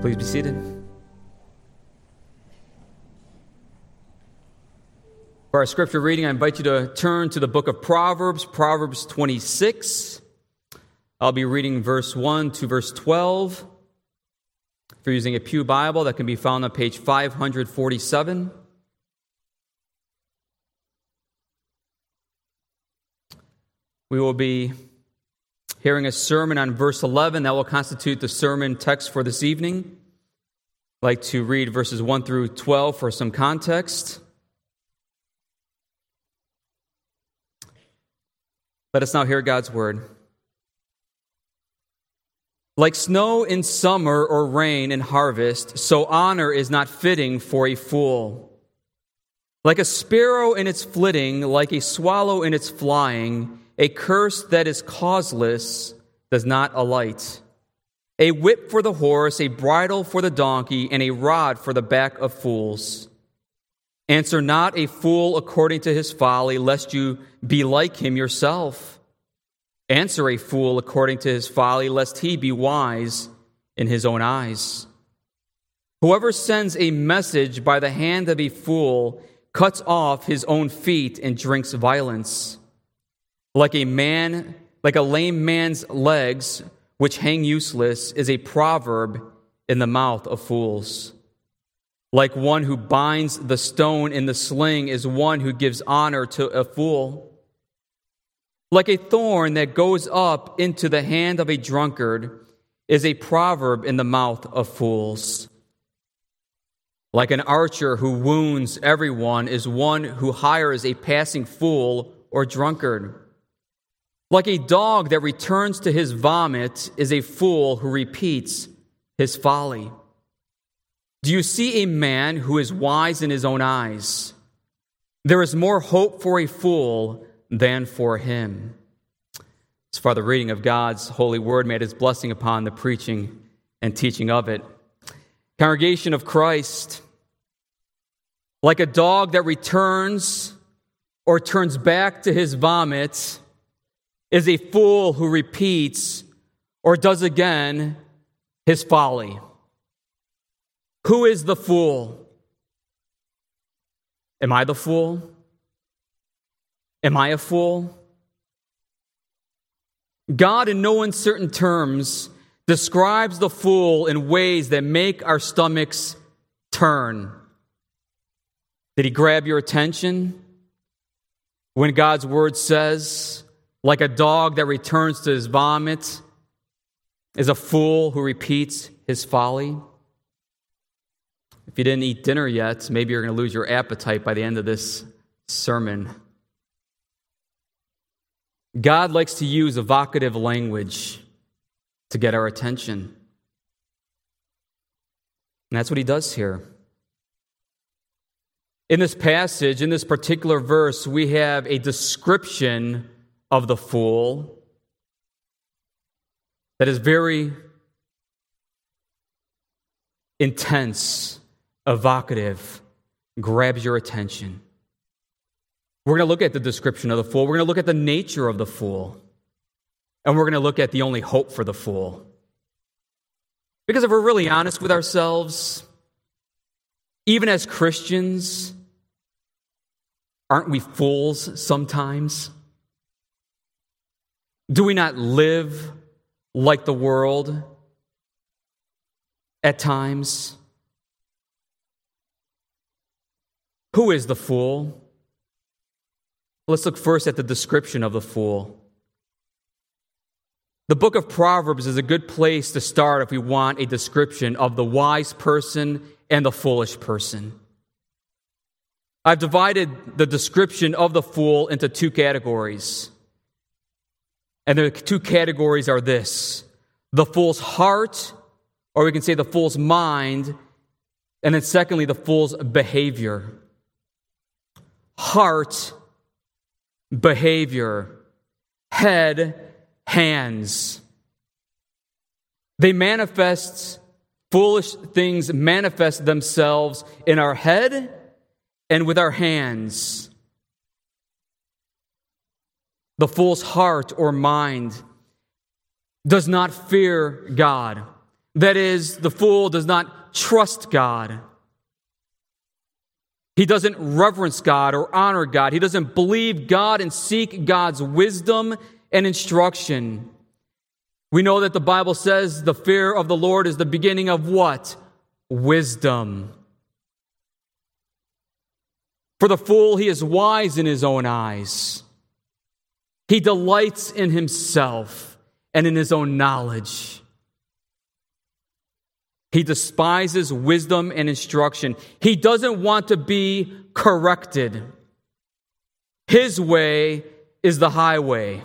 Please be seated. For our scripture reading, I invite you to turn to the book of Proverbs, Proverbs 26. I'll be reading verse 1 to verse 12. If you're using a Pew Bible, that can be found on page 547. We will be hearing a sermon on verse 11 that will constitute the sermon text for this evening. I'd like to read verses 1 through 12 for some context. Let us now hear God's word. Like snow in summer or rain in harvest, so honor is not fitting for a fool. Like a sparrow in its flitting, like a swallow in its flying, a curse that is causeless does not alight. A whip for the horse, a bridle for the donkey, and a rod for the back of fools. Answer not a fool according to his folly, lest you be like him yourself. Answer a fool according to his folly, lest he be wise in his own eyes. Whoever sends a message by the hand of a fool cuts off his own feet and drinks violence. Like a man, like a lame man's legs, which hang useless, is a proverb in the mouth of fools. Like one who binds the stone in the sling is one who gives honor to a fool. Like a thorn that goes up into the hand of a drunkard is a proverb in the mouth of fools. Like an archer who wounds everyone is one who hires a passing fool or drunkard. Like a dog that returns to his vomit is a fool who repeats his folly. Do you see a man who is wise in his own eyes? There is more hope for a fool than for him. As far the reading of God's holy word, may his blessing upon the preaching and teaching of it. Congregation of Christ, like a dog that returns or turns back to his vomit, is a fool who repeats or does again his folly. Who is the fool? Am I the fool? Am I a fool? God, in no uncertain terms, describes the fool in ways that make our stomachs turn. Did he grab your attention when God's word says, like a dog that returns to his vomit, is a fool who repeats his folly. If you didn't eat dinner yet, maybe you're going to lose your appetite by the end of this sermon. God likes to use evocative language to get our attention. And that's what he does here. In this passage, in this particular verse, we have a description of the fool that is very intense, evocative, grabs your attention. We're going to look at the description of the fool. We're going to look at the nature of the fool. And we're going to look at the only hope for the fool. Because if we're really honest with ourselves, even as Christians, aren't we fools sometimes? Do we not live like the world at times? Who is the fool? Let's look first at the description of the fool. The book of Proverbs is a good place to start if we want a description of the wise person and the foolish person. I've divided the description of the fool into two categories. And the two categories are this the fool's heart, or we can say the fool's mind, and then secondly, the fool's behavior. Heart, behavior, head, hands. They manifest, foolish things manifest themselves in our head and with our hands. The fool's heart or mind does not fear God. That is, the fool does not trust God. He doesn't reverence God or honor God. He doesn't believe God and seek God's wisdom and instruction. We know that the Bible says the fear of the Lord is the beginning of what? Wisdom. For the fool, he is wise in his own eyes. He delights in himself and in his own knowledge. He despises wisdom and instruction. He doesn't want to be corrected. His way is the highway.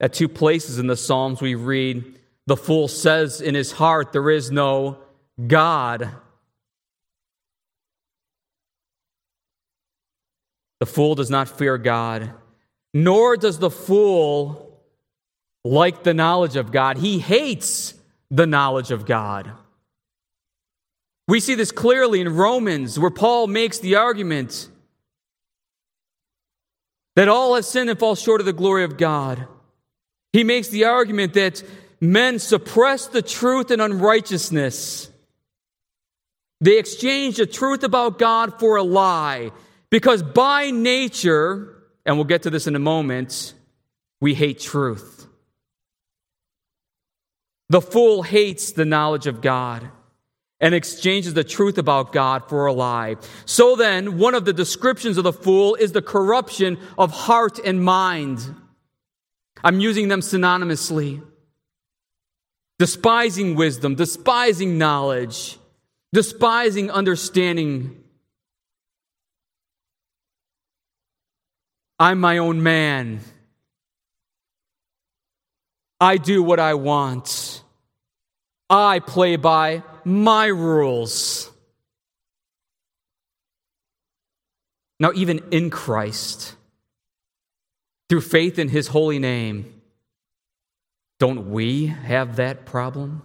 At two places in the Psalms, we read, The fool says in his heart, There is no God. The fool does not fear God, nor does the fool like the knowledge of God. He hates the knowledge of God. We see this clearly in Romans, where Paul makes the argument that all have sinned and fall short of the glory of God. He makes the argument that men suppress the truth in unrighteousness. They exchange the truth about God for a lie because by nature, and we'll get to this in a moment, we hate truth. The fool hates the knowledge of God and exchanges the truth about God for a lie. So then, one of the descriptions of the fool is the corruption of heart and mind. I'm using them synonymously. Despising wisdom, despising knowledge, despising understanding. I'm my own man. I do what I want. I play by my rules. Now, even in Christ, through faith in his holy name, don't we have that problem?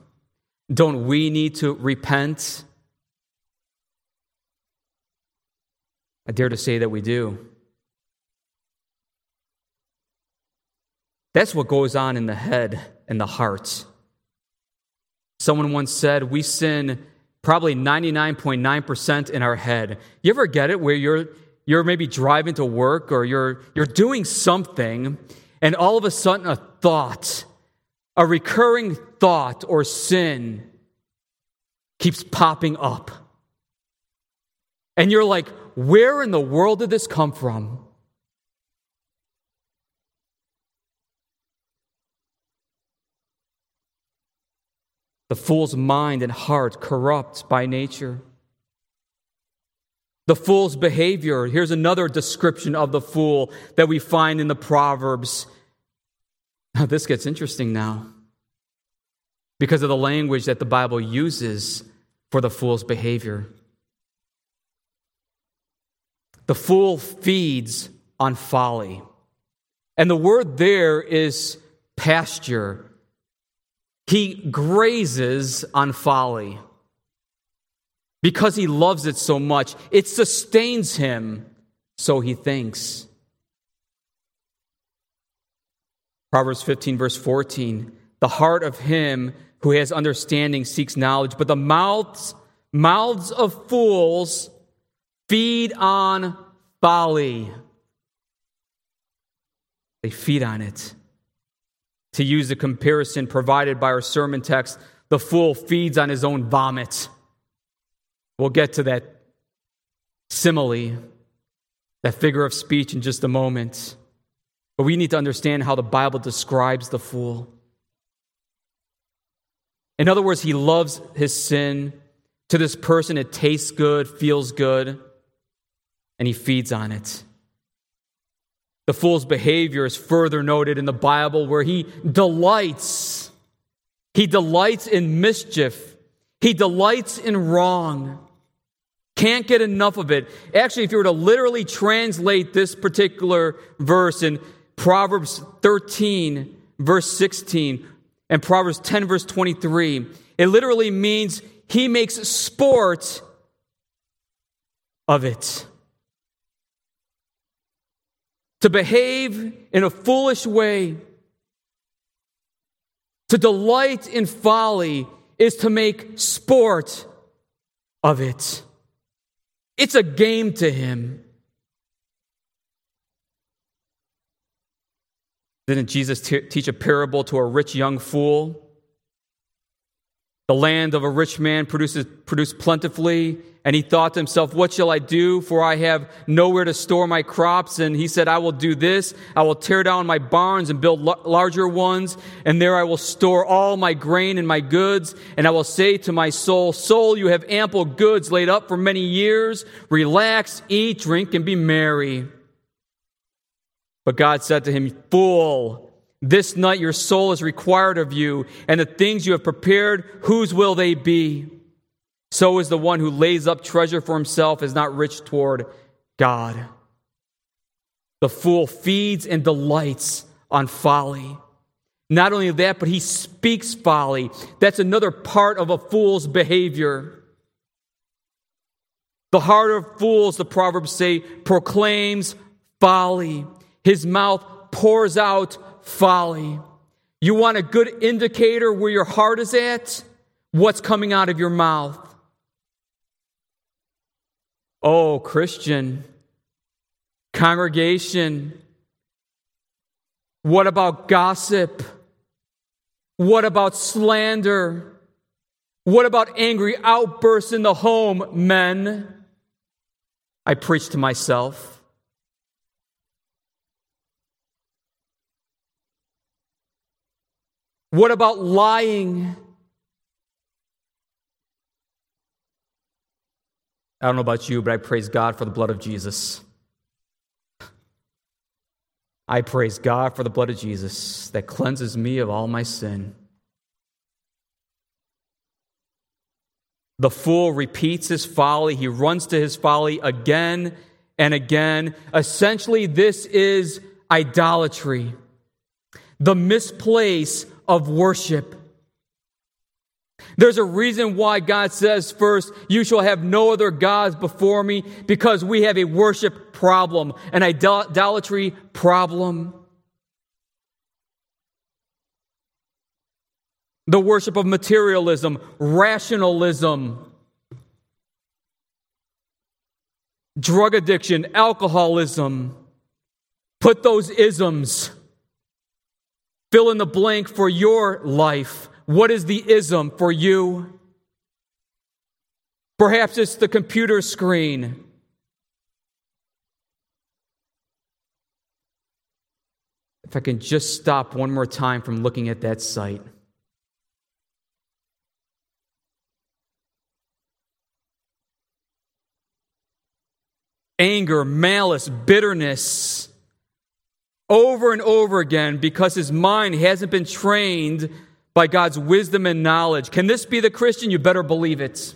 Don't we need to repent? I dare to say that we do. That's what goes on in the head and the heart. Someone once said, We sin probably 99.9% in our head. You ever get it where you're, you're maybe driving to work or you're, you're doing something, and all of a sudden a thought, a recurring thought or sin keeps popping up. And you're like, Where in the world did this come from? The fool's mind and heart corrupt by nature. The fool's behavior. Here's another description of the fool that we find in the Proverbs. Now, this gets interesting now because of the language that the Bible uses for the fool's behavior. The fool feeds on folly. And the word there is pasture he grazes on folly because he loves it so much. It sustains him, so he thinks. Proverbs 15, verse 14 The heart of him who has understanding seeks knowledge, but the mouths, mouths of fools feed on folly. They feed on it. To use the comparison provided by our sermon text, the fool feeds on his own vomit. We'll get to that simile, that figure of speech in just a moment. But we need to understand how the Bible describes the fool. In other words, he loves his sin. To this person, it tastes good, feels good, and he feeds on it. The fool's behavior is further noted in the Bible where he delights. He delights in mischief. He delights in wrong. Can't get enough of it. Actually, if you were to literally translate this particular verse in Proverbs 13, verse 16, and Proverbs 10, verse 23, it literally means he makes sport of it to behave in a foolish way, To delight in folly is to make sport of it. It's a game to him. Didn't Jesus t- teach a parable to a rich young fool? The land of a rich man produces, produced plentifully, and he thought to himself, What shall I do? For I have nowhere to store my crops. And he said, I will do this. I will tear down my barns and build larger ones, and there I will store all my grain and my goods. And I will say to my soul, Soul, you have ample goods laid up for many years. Relax, eat, drink, and be merry. But God said to him, Fool, this night your soul is required of you, and the things you have prepared, whose will they be? So is the one who lays up treasure for himself is not rich toward God. The fool feeds and delights on folly. Not only that, but he speaks folly. That's another part of a fool's behavior. The heart of fools, the Proverbs say, proclaims folly. His mouth pours out folly. You want a good indicator where your heart is at? What's coming out of your mouth? Oh, Christian, congregation, what about gossip? What about slander? What about angry outbursts in the home, men? I preach to myself. What about lying? I don't know about you, but I praise God for the blood of Jesus. I praise God for the blood of Jesus that cleanses me of all my sin. The fool repeats his folly. He runs to his folly again and again. Essentially, this is idolatry, the misplace of worship. There's a reason why God says first, you shall have no other gods before me, because we have a worship problem, an idolatry problem. The worship of materialism, rationalism, drug addiction, alcoholism. Put those isms Fill in the blank for your life. What is the ism for you? Perhaps it's the computer screen. If I can just stop one more time from looking at that site. Anger, malice, bitterness over and over again because his mind hasn't been trained by God's wisdom and knowledge. Can this be the Christian? You better believe it.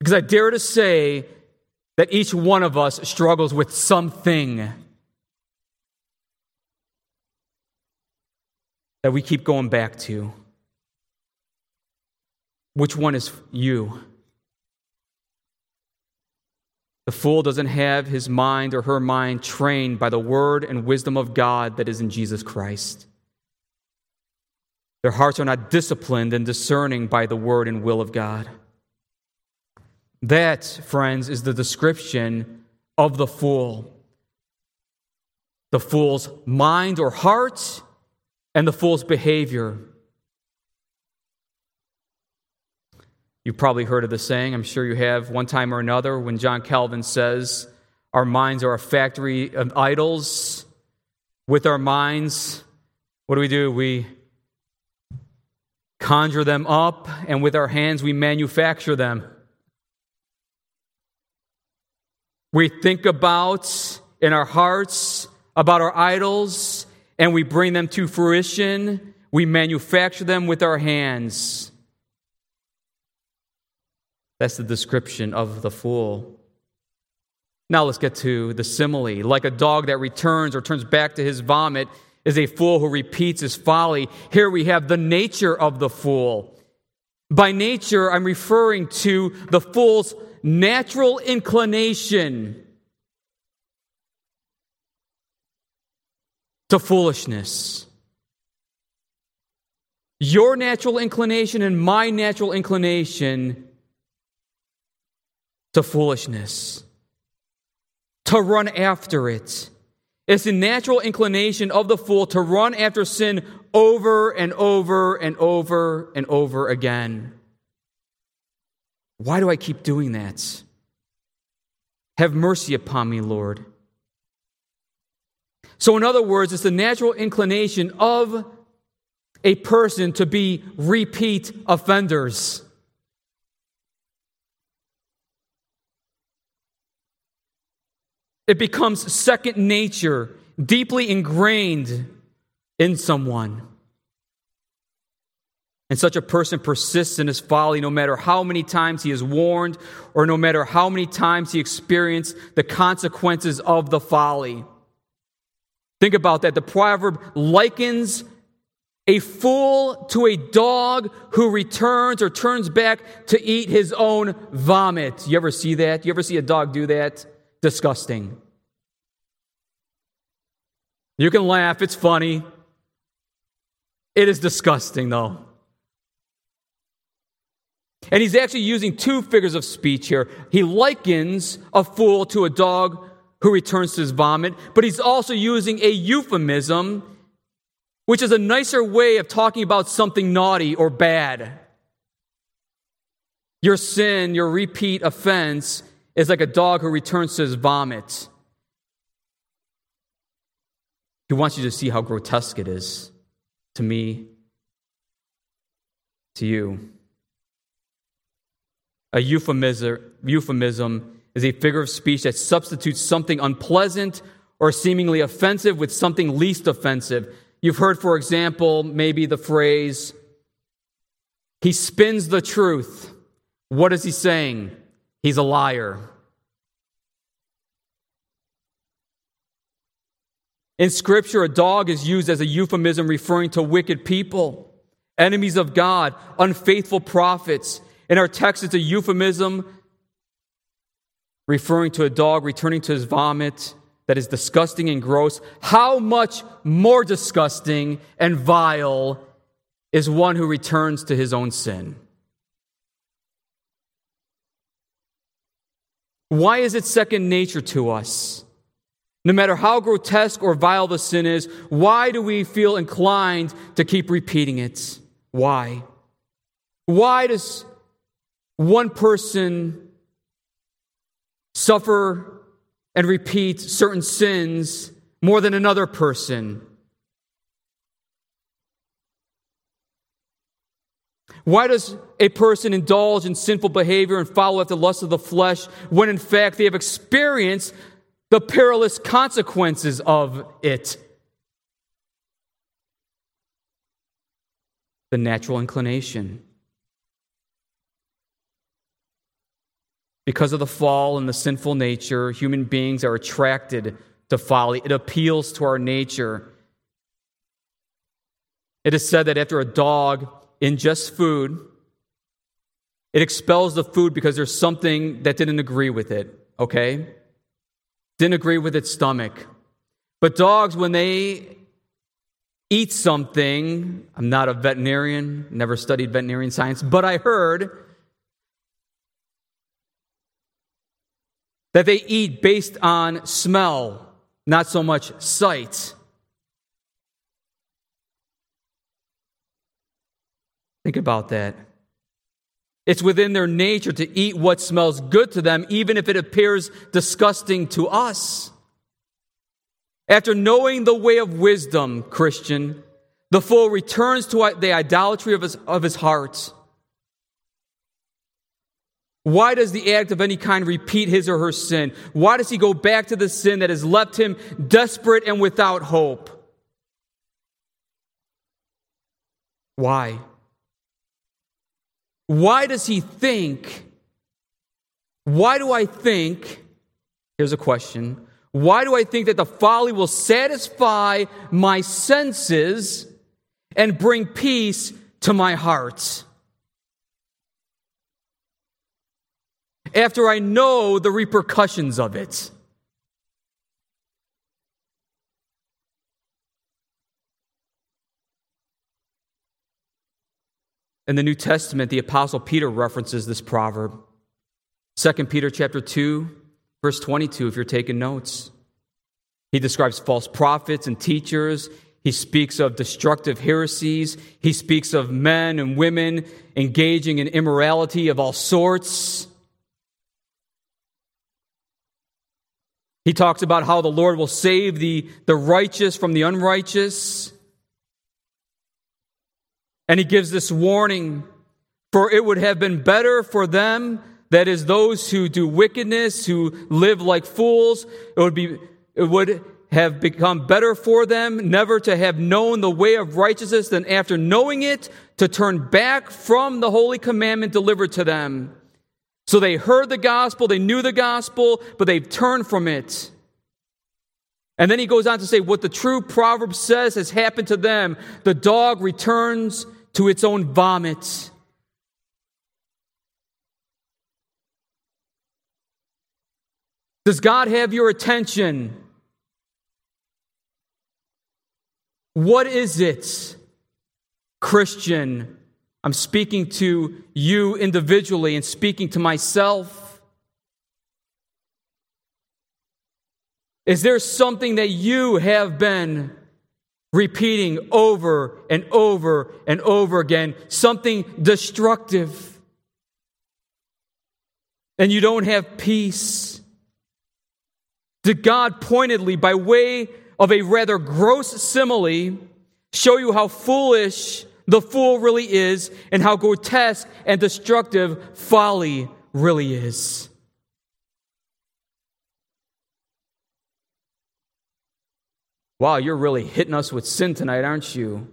Because I dare to say that each one of us struggles with something that we keep going back to. Which one is you? The fool doesn't have his mind or her mind trained by the word and wisdom of God that is in Jesus Christ. Their hearts are not disciplined and discerning by the word and will of God. That, friends, is the description of the fool. The fool's mind or heart and the fool's behavior. You've probably heard of the saying, I'm sure you have, one time or another, when John Calvin says, Our minds are a factory of idols. With our minds, what do we do? We conjure them up, and with our hands, we manufacture them. We think about in our hearts about our idols, and we bring them to fruition. We manufacture them with our hands. That's the description of the fool. Now let's get to the simile. Like a dog that returns or turns back to his vomit is a fool who repeats his folly. Here we have the nature of the fool. By nature, I'm referring to the fool's natural inclination to foolishness. your natural inclination and my natural inclination to foolishness, to run after it. It's the natural inclination of the fool to run after sin over and over and over and over again. Why do I keep doing that? Have mercy upon me, Lord. So, in other words, it's the natural inclination of a person to be repeat offenders. It becomes second nature, deeply ingrained in someone. And such a person persists in his folly no matter how many times he is warned or no matter how many times he experienced the consequences of the folly. Think about that. The proverb likens a fool to a dog who returns or turns back to eat his own vomit. You ever see that? You ever see a dog do that? Disgusting. You can laugh, it's funny. It is disgusting, though. And he's actually using two figures of speech here. He likens a fool to a dog who returns to his vomit, but he's also using a euphemism, which is a nicer way of talking about something naughty or bad. Your sin, your repeat offense, is like a dog who returns to his vomit. He wants you to see how grotesque it is to me, to you. A euphemism, euphemism is a figure of speech that substitutes something unpleasant or seemingly offensive with something least offensive. You've heard, for example, maybe the phrase, he spins the truth. What is he saying? He's a liar. In Scripture, a dog is used as a euphemism referring to wicked people, enemies of God, unfaithful prophets, in our text, it's a euphemism referring to a dog returning to his vomit that is disgusting and gross. How much more disgusting and vile is one who returns to his own sin? Why is it second nature to us? No matter how grotesque or vile the sin is, why do we feel inclined to keep repeating it? Why? Why does one person suffer and repeat certain sins more than another person? Why does a person indulge in sinful behavior and follow after the lust of the flesh when in fact they have experienced the perilous consequences of it? The natural inclination. Because of the fall and the sinful nature, human beings are attracted to folly. It appeals to our nature. It is said that after a dog ingests food, it expels the food because there's something that didn't agree with it, okay? Didn't agree with its stomach. But dogs, when they eat something, I'm not a veterinarian, never studied veterinarian science, but I heard that they eat based on smell, not so much sight. Think about that. It's within their nature to eat what smells good to them, even if it appears disgusting to us. After knowing the way of wisdom, Christian, the fool returns to the idolatry of his, of his heart. Why does the act of any kind repeat his or her sin? Why does he go back to the sin that has left him desperate and without hope? Why? Why does he think? Why do I think? Here's a question. Why do I think that the folly will satisfy my senses and bring peace to my heart? after I know the repercussions of it. In the New Testament, the apostle Peter references this proverb. 2 Peter chapter 2, verse 22 if you're taking notes. He describes false prophets and teachers. He speaks of destructive heresies. He speaks of men and women engaging in immorality of all sorts. He talks about how the Lord will save the, the righteous from the unrighteous. And he gives this warning for it would have been better for them, that is, those who do wickedness, who live like fools, it would, be, it would have become better for them never to have known the way of righteousness than after knowing it to turn back from the holy commandment delivered to them. So they heard the gospel, they knew the gospel, but they've turned from it. And then he goes on to say, what the true proverb says has happened to them. The dog returns to its own vomit. Does God have your attention? What is it, Christian? I'm speaking to you individually and speaking to myself. Is there something that you have been repeating over and over and over again? Something destructive. And you don't have peace. Did God pointedly, by way of a rather gross simile, show you how foolish the fool really is and how grotesque and destructive folly really is. Wow, you're really hitting us with sin tonight, aren't you?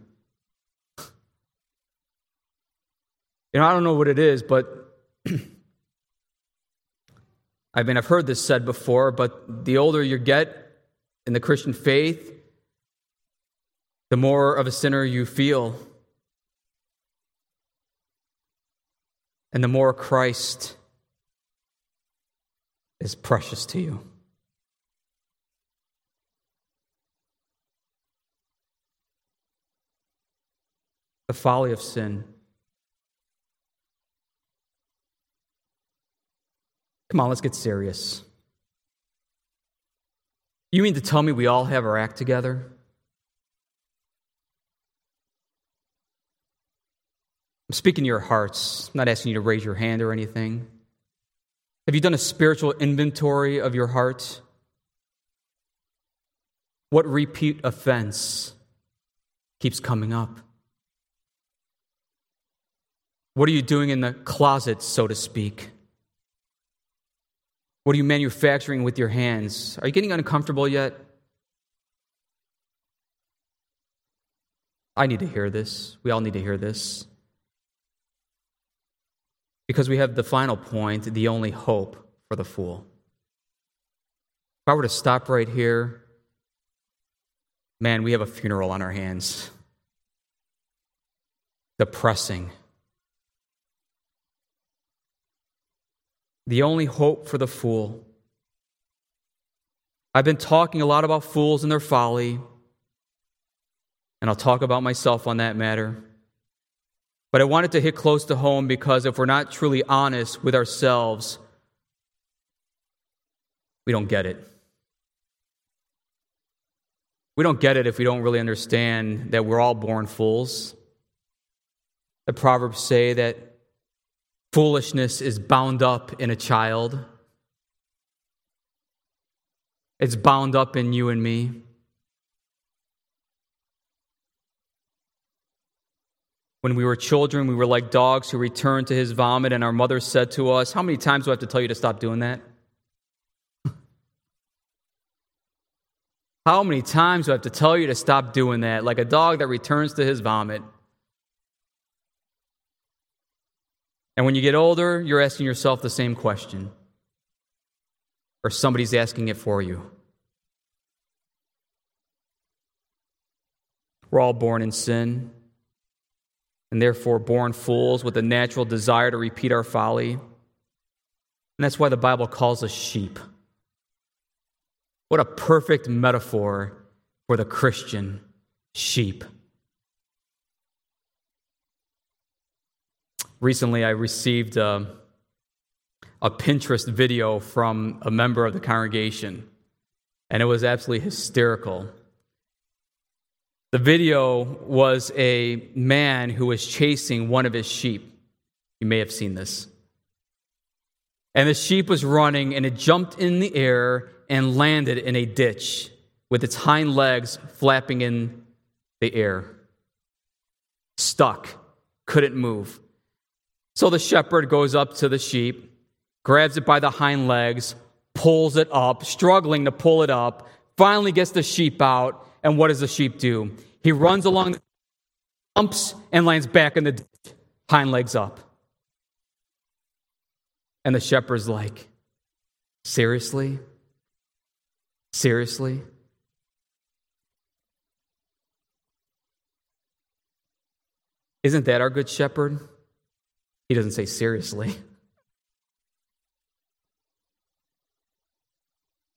You know, I don't know what it is, but I mean, I've heard this said before, but the older you get in the Christian faith, the more of a sinner you feel. and the more Christ is precious to you. The folly of sin. Come on, let's get serious. You mean to tell me we all have our act together? I'm speaking to your hearts, I'm not asking you to raise your hand or anything. Have you done a spiritual inventory of your heart? What repeat offense keeps coming up? What are you doing in the closet, so to speak? What are you manufacturing with your hands? Are you getting uncomfortable yet? I need to hear this. We all need to hear this. Because we have the final point, the only hope for the fool. If I were to stop right here, man, we have a funeral on our hands. Depressing. The only hope for the fool. I've been talking a lot about fools and their folly, and I'll talk about myself on that matter. But I wanted to hit close to home because if we're not truly honest with ourselves, we don't get it. We don't get it if we don't really understand that we're all born fools. The Proverbs say that foolishness is bound up in a child, it's bound up in you and me. When we were children, we were like dogs who returned to his vomit, and our mother said to us, How many times do I have to tell you to stop doing that? How many times do I have to tell you to stop doing that? Like a dog that returns to his vomit. And when you get older, you're asking yourself the same question, or somebody's asking it for you. We're all born in sin and therefore born fools with a natural desire to repeat our folly. And that's why the Bible calls us sheep. What a perfect metaphor for the Christian sheep. Recently, I received a, a Pinterest video from a member of the congregation, and it was absolutely hysterical. The video was a man who was chasing one of his sheep. You may have seen this. And the sheep was running, and it jumped in the air and landed in a ditch with its hind legs flapping in the air. Stuck, couldn't move. So the shepherd goes up to the sheep, grabs it by the hind legs, pulls it up, struggling to pull it up, finally gets the sheep out, and what does the sheep do? He runs along, jumps, and lands back in the ditch, hind legs up. And the shepherd's like, Seriously? Seriously? Isn't that our good shepherd? He doesn't say seriously.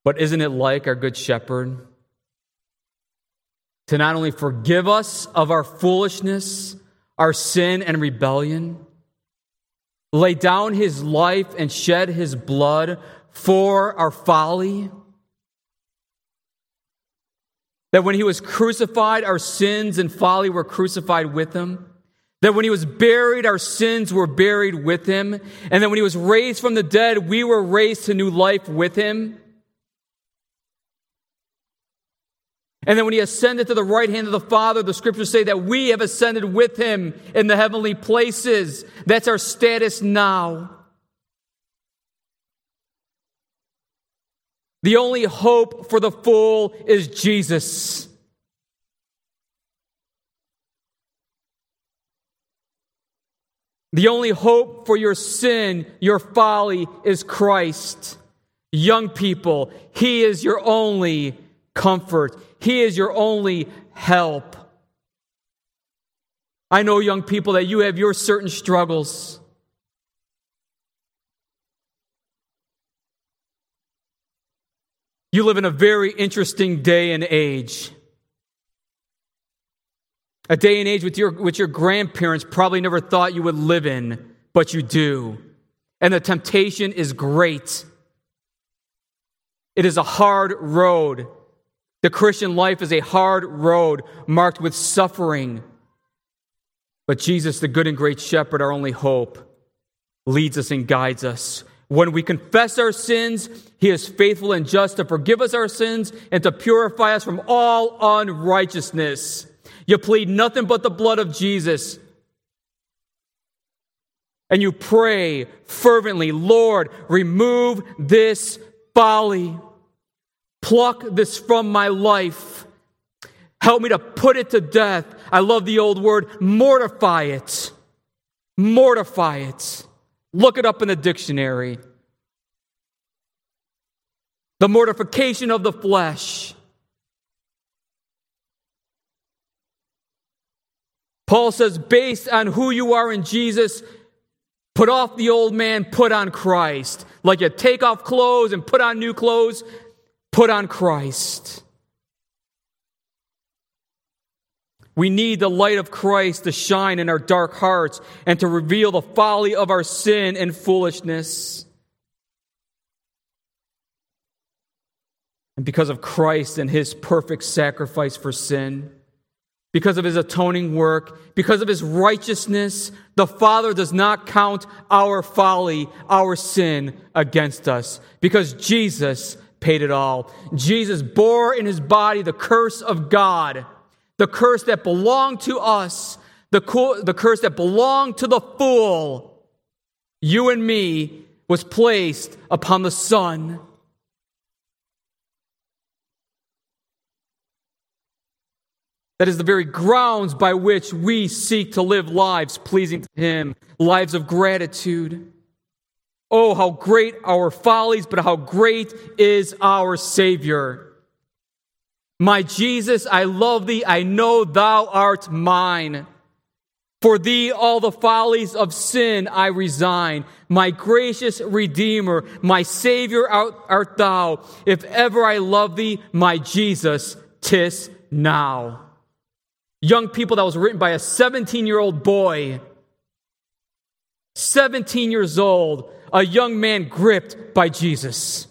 But isn't it like our good shepherd to not only forgive us of our foolishness, our sin and rebellion, lay down his life and shed his blood for our folly? That when he was crucified, our sins and folly were crucified with him? That when he was buried, our sins were buried with him. And that when he was raised from the dead, we were raised to new life with him. And then when he ascended to the right hand of the Father, the scriptures say that we have ascended with him in the heavenly places. That's our status now. The only hope for the fool is Jesus. The only hope for your sin, your folly, is Christ. Young people, He is your only comfort. He is your only help. I know, young people, that you have your certain struggles. You live in a very interesting day and age. A day and age with your, with your grandparents probably never thought you would live in, but you do. And the temptation is great. It is a hard road. The Christian life is a hard road marked with suffering. But Jesus, the good and great shepherd, our only hope, leads us and guides us. When we confess our sins, he is faithful and just to forgive us our sins and to purify us from all unrighteousness. You plead nothing but the blood of Jesus. And you pray fervently, Lord, remove this folly. Pluck this from my life. Help me to put it to death. I love the old word, mortify it. Mortify it. Look it up in the dictionary. The mortification of the flesh. Paul says, based on who you are in Jesus, put off the old man, put on Christ. Like you take off clothes and put on new clothes, put on Christ. We need the light of Christ to shine in our dark hearts and to reveal the folly of our sin and foolishness. And because of Christ and his perfect sacrifice for sin, because of his atoning work, because of his righteousness, the Father does not count our folly, our sin against us, because Jesus paid it all. Jesus bore in his body the curse of God, the curse that belonged to us, the, co- the curse that belonged to the fool, you and me, was placed upon the Son. That is the very grounds by which we seek to live lives pleasing to Him, lives of gratitude. Oh, how great our follies, but how great is our Savior. My Jesus, I love thee. I know thou art mine. For thee all the follies of sin I resign. My gracious Redeemer, my Savior art, thou. If ever I love thee, my Jesus, tis now young people that was written by a 17 year old boy. 17 years old, a young man gripped by Jesus.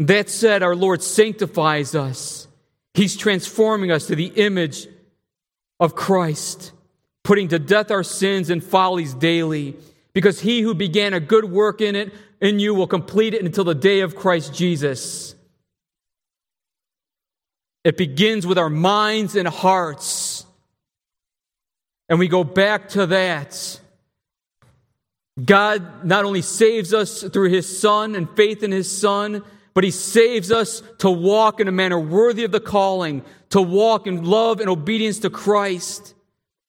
That said, our Lord sanctifies us. He's transforming us to the image of Christ, putting to death our sins and follies daily, because he who began a good work in it in you will complete it until the day of Christ Jesus. It begins with our minds and hearts. And we go back to that. God not only saves us through his Son and faith in his Son, but he saves us to walk in a manner worthy of the calling, to walk in love and obedience to Christ.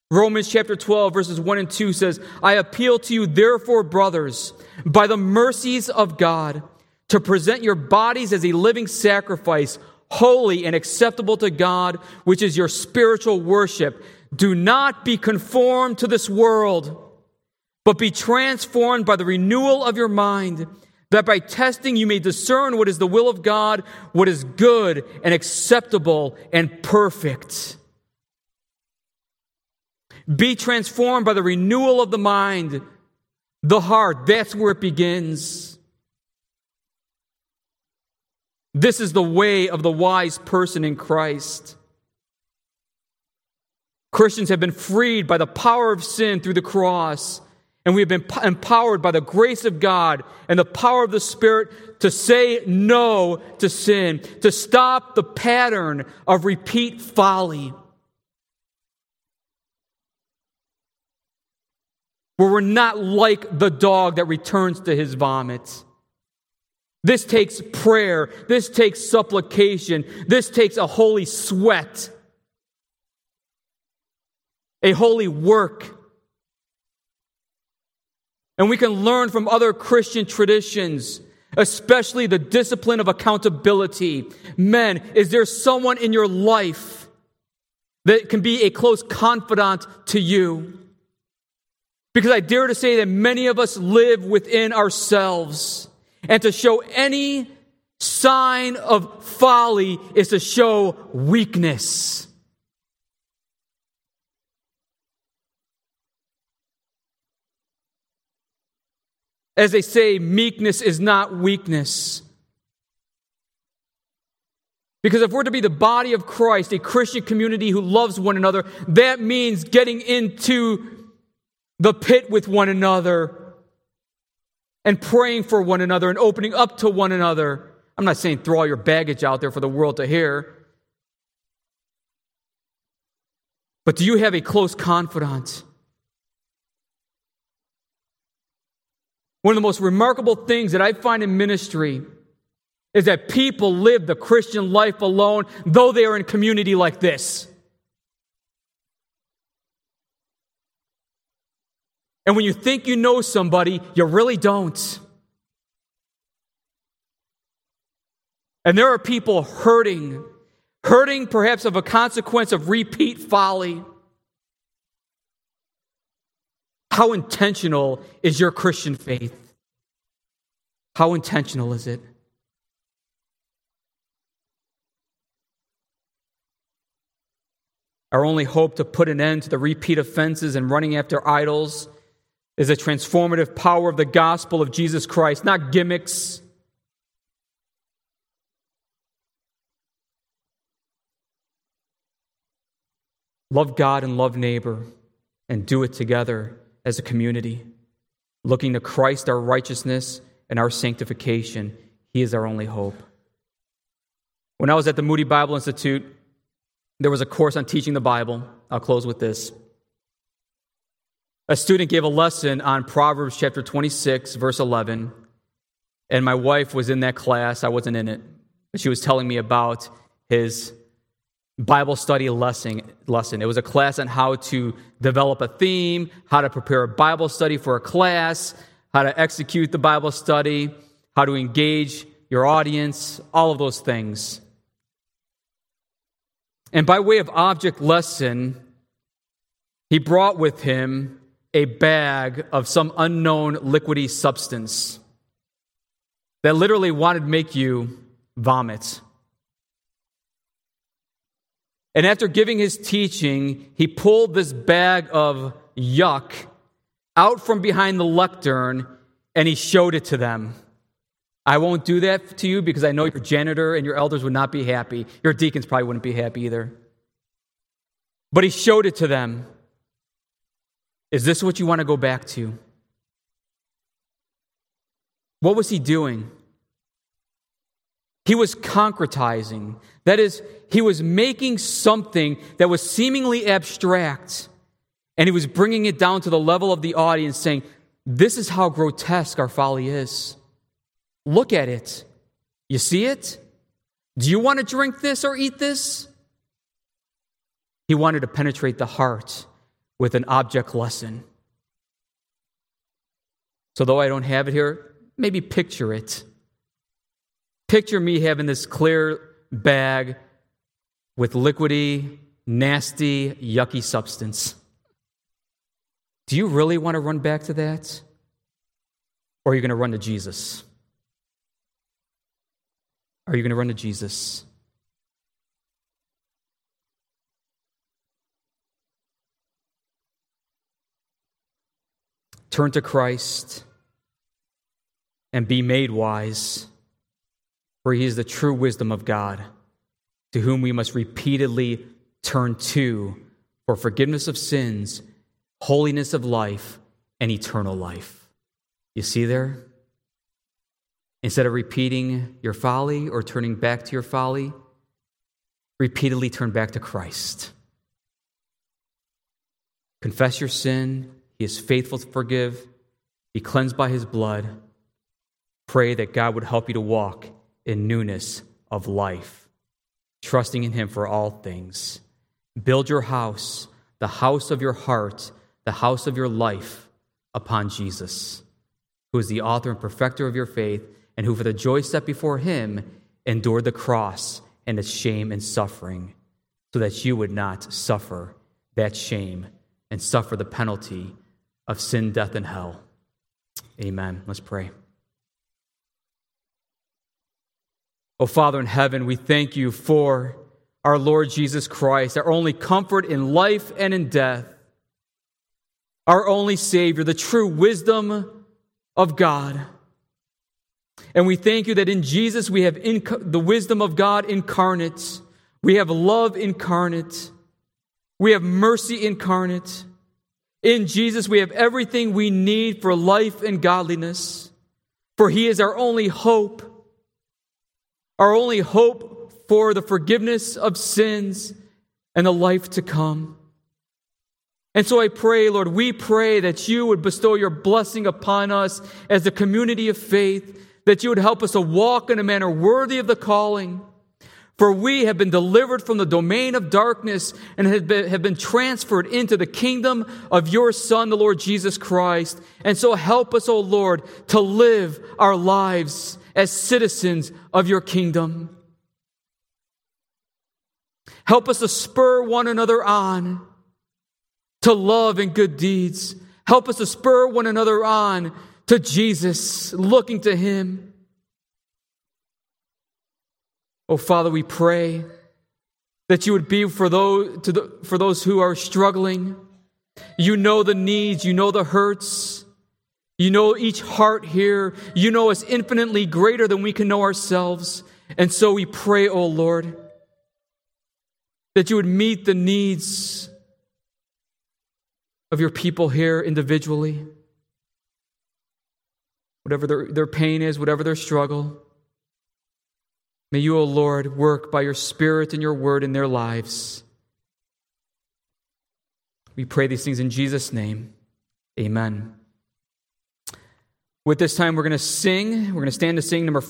Romans chapter 12, verses 1 and 2 says, I appeal to you, therefore, brothers, by the mercies of God, to present your bodies as a living sacrifice, holy and acceptable to God, which is your spiritual worship. Do not be conformed to this world, but be transformed by the renewal of your mind that by testing you may discern what is the will of God, what is good and acceptable and perfect. Be transformed by the renewal of the mind, the heart. That's where it begins. This is the way of the wise person in Christ. Christians have been freed by the power of sin through the cross and we have been empowered by the grace of God and the power of the Spirit to say no to sin, to stop the pattern of repeat folly. Where we're not like the dog that returns to his vomit. This takes prayer. This takes supplication. This takes a holy sweat, a holy work. And we can learn from other Christian traditions, especially the discipline of accountability. Men, is there someone in your life that can be a close confidant to you? Because I dare to say that many of us live within ourselves. And to show any sign of folly is to show weakness. As they say, meekness is not weakness. Because if we're to be the body of Christ, a Christian community who loves one another, that means getting into the pit with one another and praying for one another and opening up to one another. I'm not saying throw all your baggage out there for the world to hear. But do you have a close confidant? One of the most remarkable things that I find in ministry is that people live the Christian life alone, though they are in community like this. And when you think you know somebody, you really don't. And there are people hurting, hurting perhaps of a consequence of repeat folly. How intentional is your Christian faith? How intentional is it? Our only hope to put an end to the repeat offenses and running after idols is the transformative power of the gospel of Jesus Christ, not gimmicks. Love God and love neighbor and do it together as a community, looking to Christ, our righteousness, and our sanctification. He is our only hope. When I was at the Moody Bible Institute, there was a course on teaching the Bible. I'll close with this. A student gave a lesson on Proverbs chapter 26, verse 11, and my wife was in that class. I wasn't in it. But she was telling me about his Bible study lesson, lesson. It was a class on how to develop a theme, how to prepare a Bible study for a class, how to execute the Bible study, how to engage your audience, all of those things. And by way of object lesson, he brought with him a bag of some unknown liquidy substance that literally wanted to make you vomit. And after giving his teaching, he pulled this bag of yuck out from behind the lectern and he showed it to them. I won't do that to you because I know your janitor and your elders would not be happy. Your deacons probably wouldn't be happy either. But he showed it to them. Is this what you want to go back to? What was he doing? He was concretizing. That is, he was making something that was seemingly abstract, and he was bringing it down to the level of the audience, saying, This is how grotesque our folly is. Look at it. You see it? Do you want to drink this or eat this? He wanted to penetrate the heart with an object lesson. So, though I don't have it here, maybe picture it. Picture me having this clear bag with liquidy, nasty, yucky substance. Do you really want to run back to that? Or are you going to run to Jesus? Are you going to run to Jesus? Turn to Christ and be made wise for he is the true wisdom of God, to whom we must repeatedly turn to for forgiveness of sins, holiness of life, and eternal life. You see there? Instead of repeating your folly or turning back to your folly, repeatedly turn back to Christ. Confess your sin. He is faithful to forgive. Be cleansed by his blood. Pray that God would help you to walk in newness of life, trusting in Him for all things. Build your house, the house of your heart, the house of your life, upon Jesus, who is the author and perfecter of your faith, and who, for the joy set before Him, endured the cross and its shame and suffering, so that you would not suffer that shame and suffer the penalty of sin, death, and hell. Amen. Let's pray. Oh, Father in heaven, we thank you for our Lord Jesus Christ, our only comfort in life and in death, our only Savior, the true wisdom of God. And we thank you that in Jesus we have inc- the wisdom of God incarnate, we have love incarnate, we have mercy incarnate. In Jesus we have everything we need for life and godliness, for He is our only hope our only hope for the forgiveness of sins and the life to come. And so I pray, Lord, we pray that you would bestow your blessing upon us as a community of faith, that you would help us to walk in a manner worthy of the calling. For we have been delivered from the domain of darkness and have been, have been transferred into the kingdom of your Son, the Lord Jesus Christ. And so help us, O Lord, to live our lives as citizens of your kingdom. Help us to spur one another on to love and good deeds. Help us to spur one another on to Jesus, looking to Him. Oh, Father, we pray that you would be for those, the, for those who are struggling. You know the needs, you know the hurts. You know each heart here. You know us infinitely greater than we can know ourselves. And so we pray, O oh Lord, that you would meet the needs of your people here individually. Whatever their, their pain is, whatever their struggle. May you, O Lord, work by your Spirit and your word in their lives. We pray these things in Jesus' name. Amen. With this time, we're going to sing. We're going to stand to sing number